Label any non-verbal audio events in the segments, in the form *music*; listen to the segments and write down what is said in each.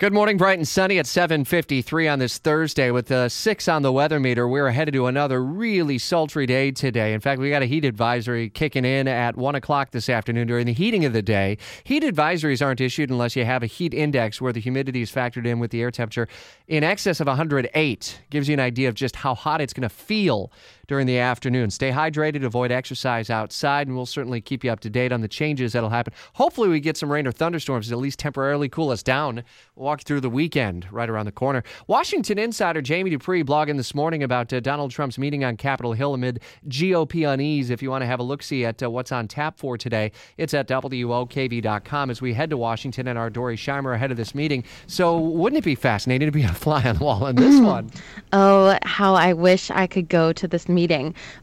Good morning, bright and sunny at 7:53 on this Thursday with a 6 on the weather meter. We're headed to another really sultry day today. In fact, we got a heat advisory kicking in at 1 o'clock this afternoon during the heating of the day. Heat advisories aren't issued unless you have a heat index where the humidity is factored in with the air temperature in excess of 108. Gives you an idea of just how hot it's going to feel during the afternoon. Stay hydrated, avoid exercise outside, and we'll certainly keep you up to date on the changes that'll happen. Hopefully, we get some rain or thunderstorms to at least temporarily cool us down. We'll walk through the weekend right around the corner. Washington insider Jamie Dupree blogging this morning about uh, Donald Trump's meeting on Capitol Hill amid GOP unease. If you want to have a look see at uh, what's on tap for today, it's at WOKV.com as we head to Washington and our Dory Scheimer ahead of this meeting. So, wouldn't it be fascinating to be *laughs* a fly on the wall in this *clears throat* one? Oh, how I wish I could go to this meeting.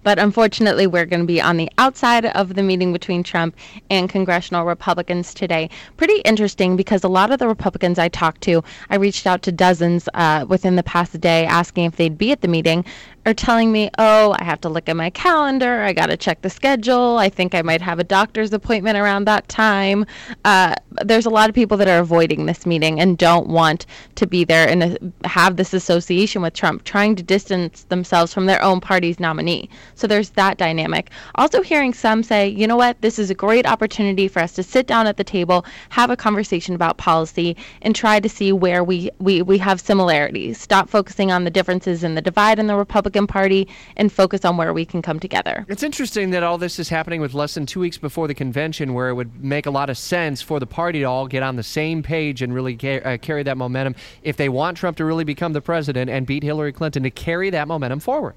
But unfortunately, we're going to be on the outside of the meeting between Trump and congressional Republicans today. Pretty interesting because a lot of the Republicans I talked to, I reached out to dozens uh, within the past day asking if they'd be at the meeting, are telling me, oh, I have to look at my calendar. I got to check the schedule. I think I might have a doctor's appointment around that time. Uh, there's a lot of people that are avoiding this meeting and don't want to be there and uh, have this association with Trump, trying to distance themselves from their own party's nominee. So there's that dynamic. Also, hearing some say, you know what, this is a great opportunity for us to sit down at the table, have a conversation about policy, and try to see where we, we, we have similarities. Stop focusing on the differences and the divide in the Republican Party and focus on where we can come together. It's interesting that all this is happening with less than two weeks before the convention, where it would make a lot of sense for the party to all get on the same page and really ca- uh, carry that momentum if they want Trump to really become the president and beat Hillary Clinton to carry that momentum forward.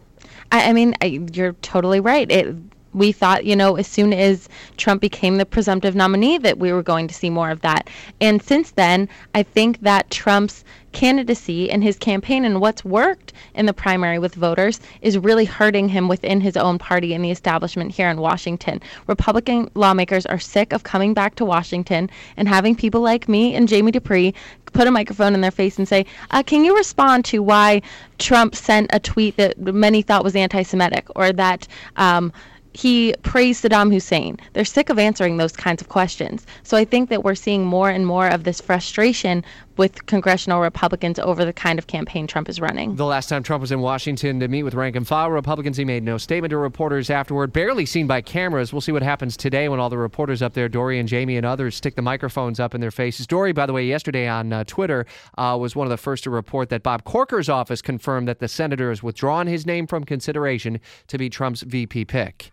I, I mean, I, you're totally right. It we thought, you know, as soon as Trump became the presumptive nominee, that we were going to see more of that. And since then, I think that Trump's candidacy and his campaign and what's worked in the primary with voters is really hurting him within his own party and the establishment here in Washington. Republican lawmakers are sick of coming back to Washington and having people like me and Jamie Dupree put a microphone in their face and say, uh, Can you respond to why Trump sent a tweet that many thought was anti Semitic or that um, he praised Saddam Hussein. They're sick of answering those kinds of questions. So I think that we're seeing more and more of this frustration with congressional Republicans over the kind of campaign Trump is running. The last time Trump was in Washington to meet with rank and file Republicans, he made no statement to reporters afterward, barely seen by cameras. We'll see what happens today when all the reporters up there, Dory and Jamie and others, stick the microphones up in their faces. Dory, by the way, yesterday on uh, Twitter uh, was one of the first to report that Bob Corker's office confirmed that the senator has withdrawn his name from consideration to be Trump's VP pick.